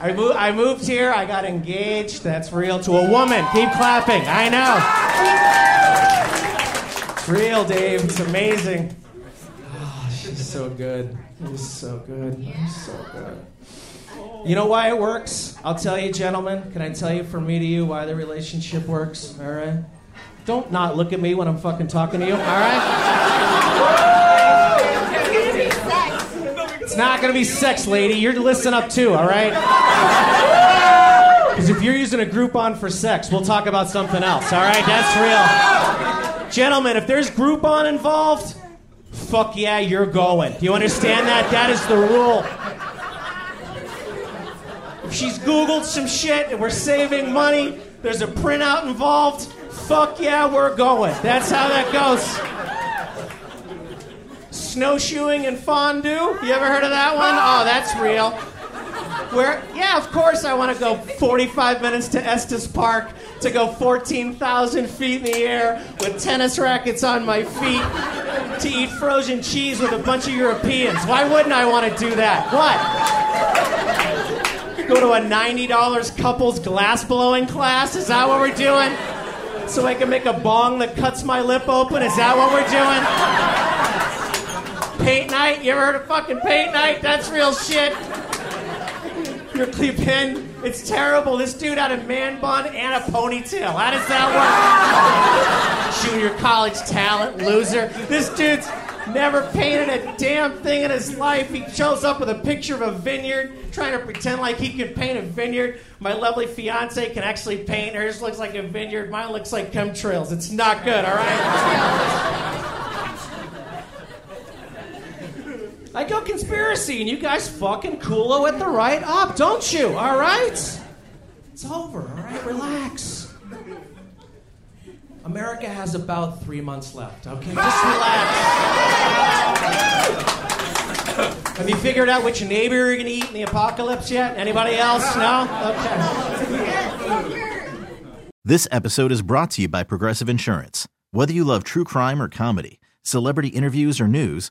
I, mo- I moved here. I got engaged. That's real to a woman. Keep clapping. I know. It's real, Dave. It's amazing. Oh, she's so good. She's so good. So good. You know why it works? I'll tell you, gentlemen. Can I tell you from me to you why the relationship works? All right. Don't not look at me when I'm fucking talking to you. All right. It's not gonna be sex, lady. You're to listen up too. All right. Because if you're using a Groupon for sex, we'll talk about something else. All right. That's real. Gentlemen, if there's Groupon involved, fuck yeah, you're going. Do you understand that? That is the rule. If she's Googled some shit and we're saving money, there's a printout involved, fuck yeah, we're going. That's how that goes. Snowshoeing and fondue. You ever heard of that one? Oh, that's real. Where, yeah, of course I want to go 45 minutes to Estes Park to go 14,000 feet in the air with tennis rackets on my feet to eat frozen cheese with a bunch of Europeans. Why wouldn't I want to do that? What? Go to a $90 couples glass blowing class? Is that what we're doing? So I can make a bong that cuts my lip open? Is that what we're doing? Paint night? You ever heard of fucking paint night? That's real shit. You're in. It's terrible. This dude had a man bun and a ponytail. How does that work? Junior college talent, loser. This dude's never painted a damn thing in his life. He shows up with a picture of a vineyard, trying to pretend like he can paint a vineyard. My lovely fiance can actually paint. Hers looks like a vineyard. Mine looks like chemtrails. It's not good, all right? I go conspiracy, and you guys fucking coolo at the right up, don't you? All right? It's over, all right? Relax. America has about three months left, okay? Just relax. Have you figured out which neighbor you're gonna eat in the apocalypse yet? Anybody else? No? Okay. This episode is brought to you by Progressive Insurance. Whether you love true crime or comedy, celebrity interviews or news,